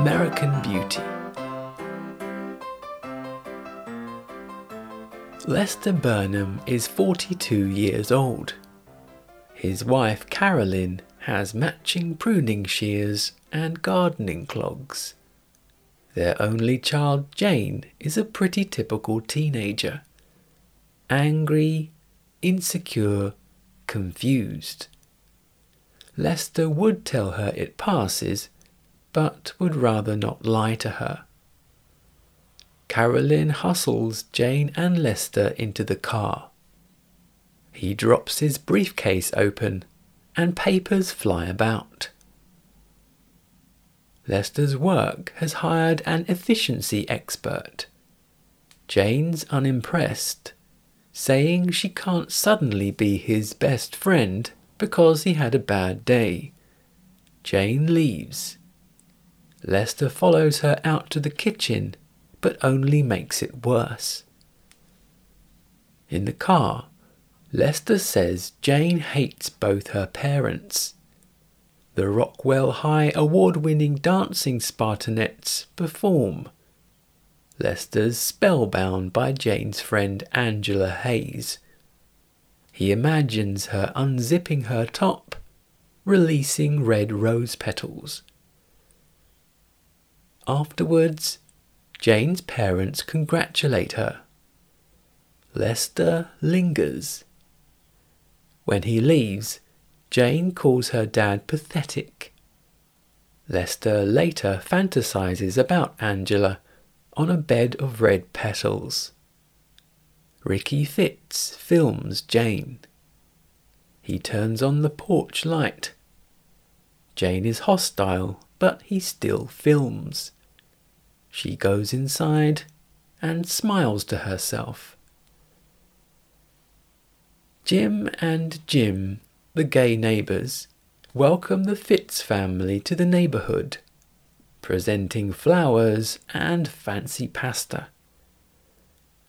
American Beauty. Lester Burnham is 42 years old. His wife Carolyn has matching pruning shears and gardening clogs. Their only child, Jane, is a pretty typical teenager. Angry, insecure, confused. Lester would tell her it passes, but would rather not lie to her. Carolyn hustles Jane and Lester into the car. He drops his briefcase open and papers fly about. Lester's work has hired an efficiency expert. Jane's unimpressed, saying she can't suddenly be his best friend because he had a bad day. Jane leaves. Lester follows her out to the kitchen, but only makes it worse. In the car, Lester says Jane hates both her parents. The Rockwell High award winning dancing Spartanettes perform. Lester's spellbound by Jane's friend Angela Hayes he imagines her unzipping her top, releasing red rose petals. Afterwards, Jane's parents congratulate her. Lester lingers. When he leaves, Jane calls her dad pathetic. Lester later fantasizes about Angela on a bed of red petals. Ricky Fitts films Jane. He turns on the porch light. Jane is hostile, but he still films. She goes inside and smiles to herself. Jim and Jim, the gay neighbours, welcome the Fitts family to the neighbourhood, presenting flowers and fancy pasta.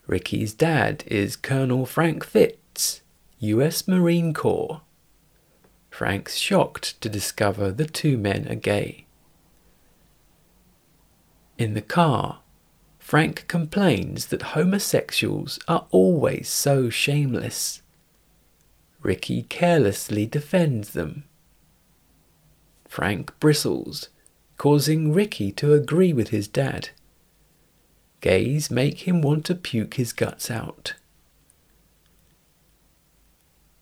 Ricky's dad is Colonel Frank Fitts, US Marine Corps. Frank's shocked to discover the two men are gay. In the car, Frank complains that homosexuals are always so shameless. Ricky carelessly defends them. Frank bristles, causing Ricky to agree with his dad. Gays make him want to puke his guts out.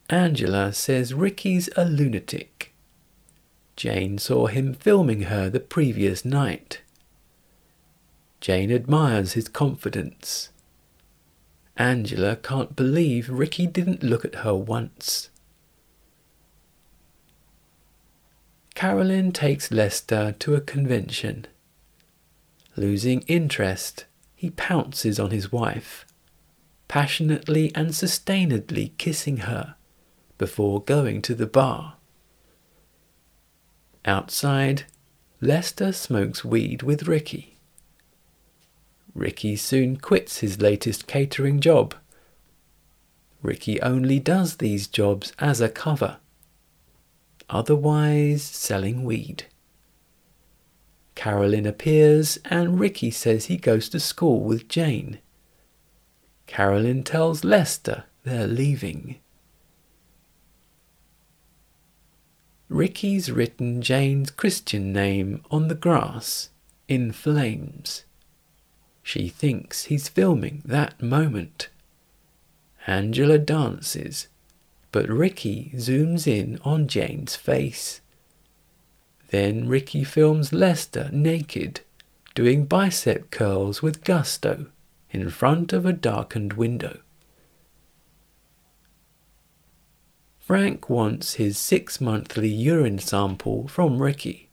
Angela says Ricky's a lunatic. Jane saw him filming her the previous night. Jane admires his confidence. Angela can't believe Ricky didn't look at her once. Carolyn takes Lester to a convention. Losing interest, he pounces on his wife, passionately and sustainedly kissing her before going to the bar. Outside, Lester smokes weed with Ricky. Ricky soon quits his latest catering job. Ricky only does these jobs as a cover, otherwise selling weed. Carolyn appears and Ricky says he goes to school with Jane. Carolyn tells Lester they're leaving. Ricky's written Jane's Christian name on the grass in flames. She thinks he's filming that moment. Angela dances, but Ricky zooms in on Jane's face. Then Ricky films Lester naked, doing bicep curls with gusto in front of a darkened window. Frank wants his six monthly urine sample from Ricky.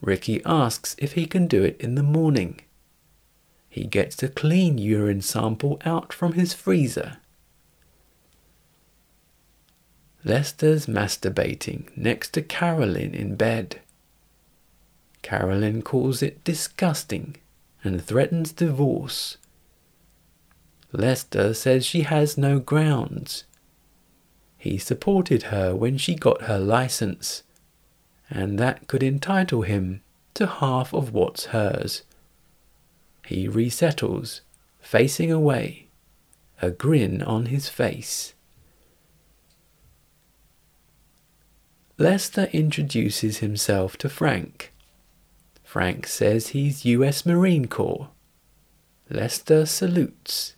Ricky asks if he can do it in the morning. He gets a clean urine sample out from his freezer Lester's masturbating next to Carolyn in bed. Carolyn calls it disgusting and threatens divorce. Lester says she has no grounds. He supported her when she got her license, and that could entitle him to to half of what's hers. He resettles, facing away, a grin on his face. Lester introduces himself to Frank. Frank says he's US Marine Corps. Lester salutes,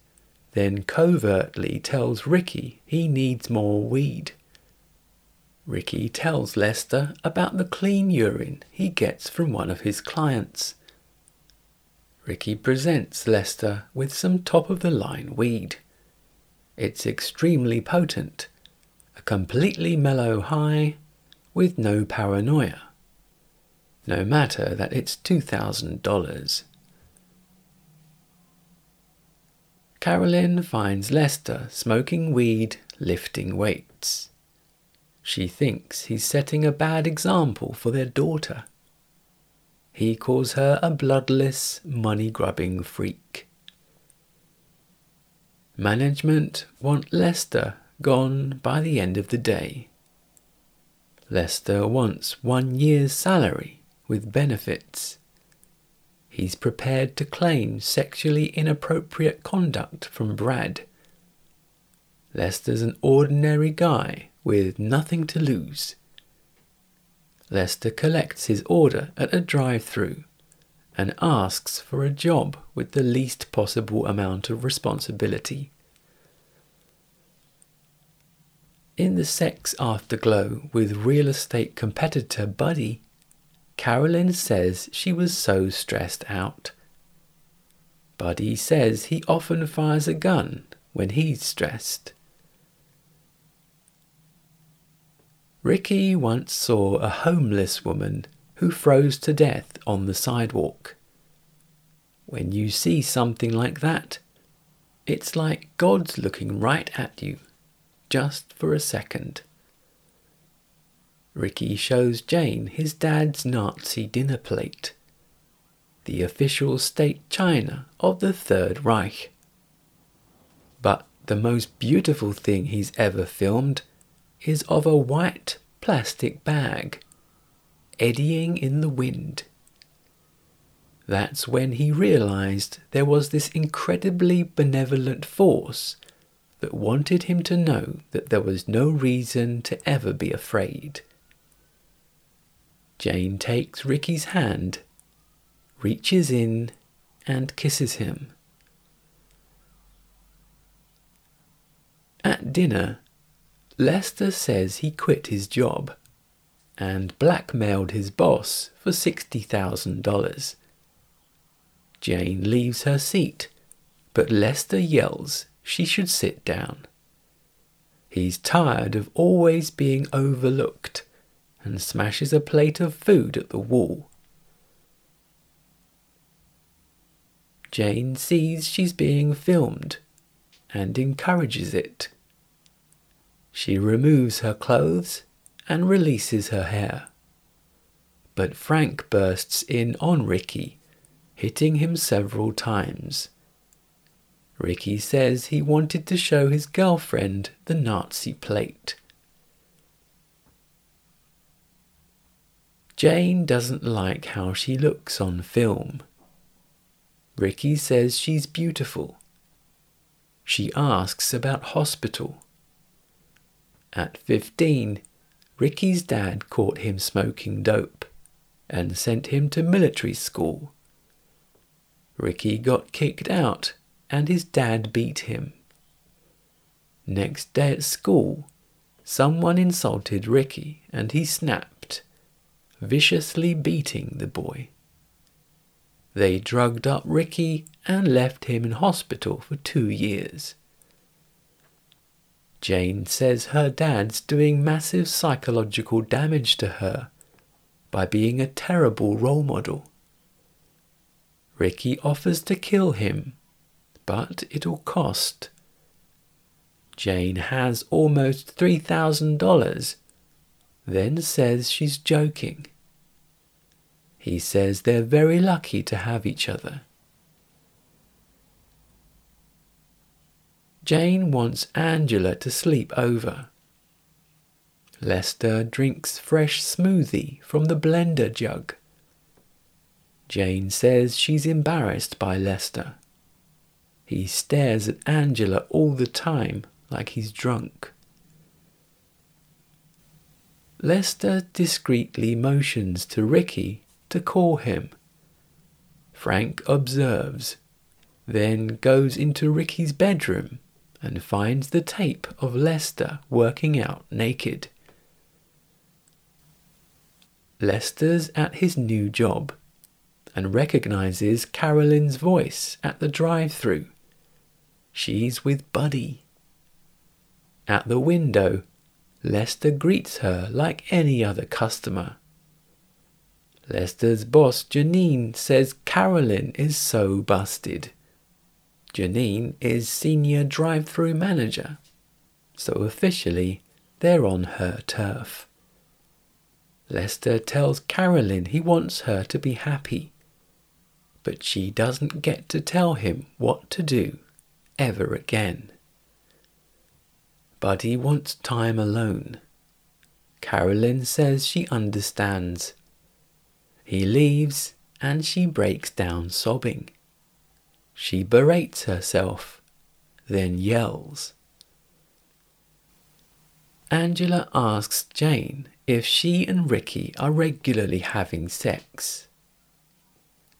then covertly tells Ricky he needs more weed. Ricky tells Lester about the clean urine he gets from one of his clients. Ricky presents Lester with some top of the line weed. It's extremely potent, a completely mellow high with no paranoia. No matter that it's $2,000. Carolyn finds Lester smoking weed, lifting weights. She thinks he's setting a bad example for their daughter. He calls her a bloodless, money grubbing freak. Management want Lester gone by the end of the day. Lester wants one year's salary with benefits. He's prepared to claim sexually inappropriate conduct from Brad. Lester's an ordinary guy with nothing to lose. Lester collects his order at a drive through and asks for a job with the least possible amount of responsibility. In the sex afterglow with real estate competitor Buddy, Carolyn says she was so stressed out. Buddy says he often fires a gun when he's stressed. Ricky once saw a homeless woman who froze to death on the sidewalk. When you see something like that, it's like God's looking right at you, just for a second. Ricky shows Jane his dad's Nazi dinner plate, the official state china of the Third Reich. But the most beautiful thing he's ever filmed is of a white plastic bag, eddying in the wind. That's when he realized there was this incredibly benevolent force that wanted him to know that there was no reason to ever be afraid. Jane takes Ricky's hand, reaches in, and kisses him. At dinner, Lester says he quit his job and blackmailed his boss for $60,000. Jane leaves her seat, but Lester yells she should sit down. He's tired of always being overlooked and smashes a plate of food at the wall. Jane sees she's being filmed and encourages it. She removes her clothes and releases her hair. But Frank bursts in on Ricky, hitting him several times. Ricky says he wanted to show his girlfriend the Nazi plate. Jane doesn't like how she looks on film. Ricky says she's beautiful. She asks about hospital. At 15, Ricky's dad caught him smoking dope and sent him to military school. Ricky got kicked out and his dad beat him. Next day at school, someone insulted Ricky and he snapped, viciously beating the boy. They drugged up Ricky and left him in hospital for two years. Jane says her dad's doing massive psychological damage to her by being a terrible role model. Ricky offers to kill him, but it'll cost. Jane has almost $3,000, then says she's joking. He says they're very lucky to have each other. Jane wants Angela to sleep over. Lester drinks fresh smoothie from the blender jug. Jane says she's embarrassed by Lester. He stares at Angela all the time like he's drunk. Lester discreetly motions to Ricky to call him. Frank observes, then goes into Ricky's bedroom and finds the tape of Lester working out naked. Lester's at his new job and recognizes Carolyn's voice at the drive through. She's with Buddy. At the window, Lester greets her like any other customer. Lester's boss, Janine, says Carolyn is so busted. Janine is senior drive through manager, so officially they're on her turf. Lester tells Carolyn he wants her to be happy, but she doesn't get to tell him what to do ever again. Buddy wants time alone. Carolyn says she understands. He leaves and she breaks down sobbing. She berates herself, then yells. Angela asks Jane if she and Ricky are regularly having sex.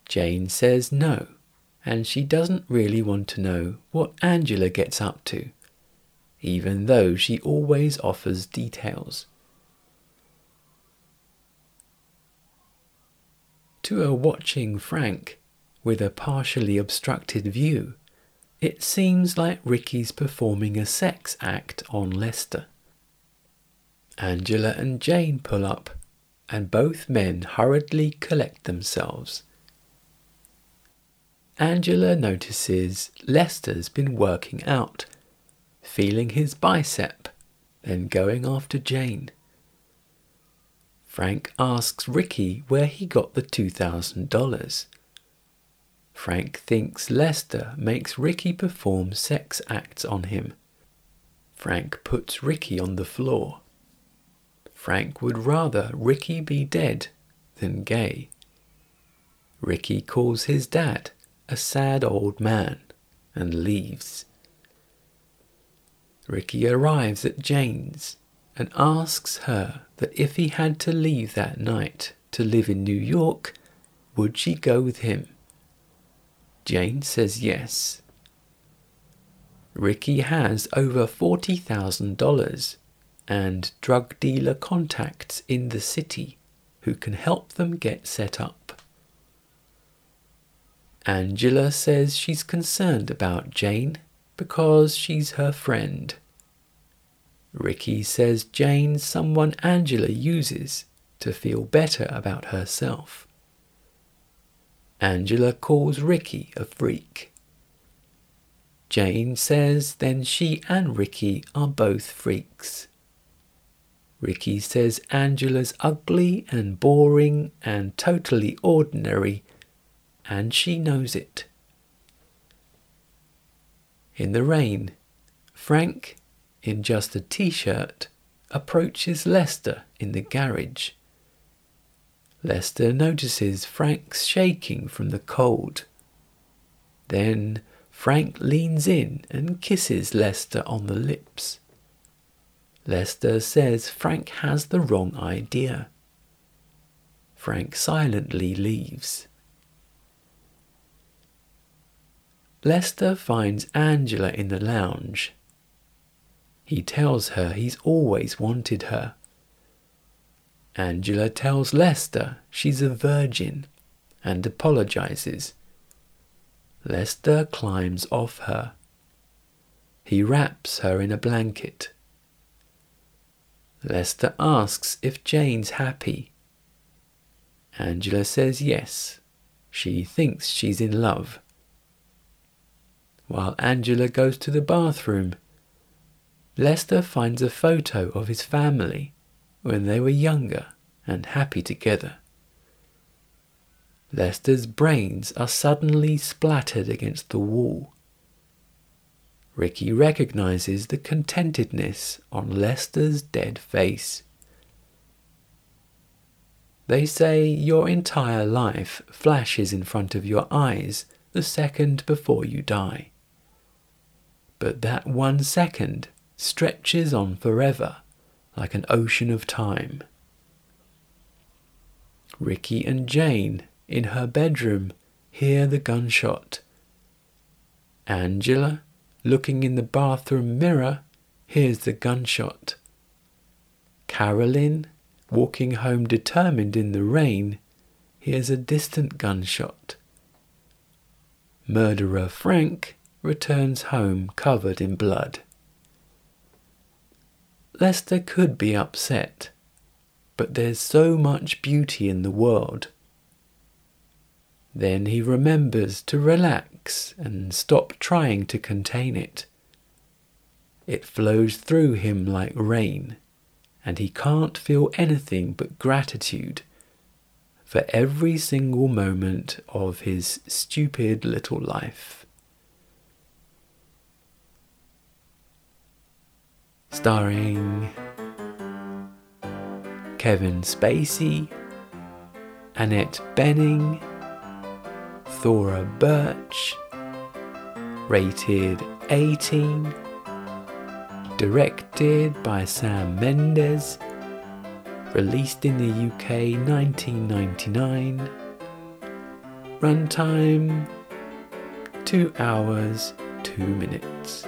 Jane says no, and she doesn't really want to know what Angela gets up to, even though she always offers details. To a watching Frank, with a partially obstructed view, it seems like Ricky's performing a sex act on Lester. Angela and Jane pull up, and both men hurriedly collect themselves. Angela notices Lester's been working out, feeling his bicep, then going after Jane. Frank asks Ricky where he got the $2,000. Frank thinks Lester makes Ricky perform sex acts on him. Frank puts Ricky on the floor. Frank would rather Ricky be dead than gay. Ricky calls his dad a sad old man and leaves. Ricky arrives at Jane's and asks her that if he had to leave that night to live in New York, would she go with him? Jane says yes. Ricky has over $40,000 and drug dealer contacts in the city who can help them get set up. Angela says she's concerned about Jane because she's her friend. Ricky says Jane's someone Angela uses to feel better about herself. Angela calls Ricky a freak. Jane says then she and Ricky are both freaks. Ricky says Angela's ugly and boring and totally ordinary, and she knows it. In the rain, Frank, in just a t shirt, approaches Lester in the garage. Lester notices Frank's shaking from the cold. Then Frank leans in and kisses Lester on the lips. Lester says Frank has the wrong idea. Frank silently leaves. Lester finds Angela in the lounge. He tells her he's always wanted her. Angela tells Lester she's a virgin and apologizes. Lester climbs off her. He wraps her in a blanket. Lester asks if Jane's happy. Angela says yes. She thinks she's in love. While Angela goes to the bathroom, Lester finds a photo of his family when they were younger and happy together. Lester's brains are suddenly splattered against the wall. Ricky recognizes the contentedness on Lester's dead face. They say your entire life flashes in front of your eyes the second before you die. But that one second stretches on forever like an ocean of time. Ricky and Jane, in her bedroom, hear the gunshot. Angela, looking in the bathroom mirror, hears the gunshot. Carolyn, walking home determined in the rain, hears a distant gunshot. Murderer Frank returns home covered in blood. Lester could be upset, but there's so much beauty in the world. Then he remembers to relax and stop trying to contain it. It flows through him like rain, and he can't feel anything but gratitude for every single moment of his stupid little life. Starring Kevin Spacey, Annette Bening, Thora Birch, rated 18, directed by Sam Mendes, released in the UK 1999, runtime 2 hours 2 minutes.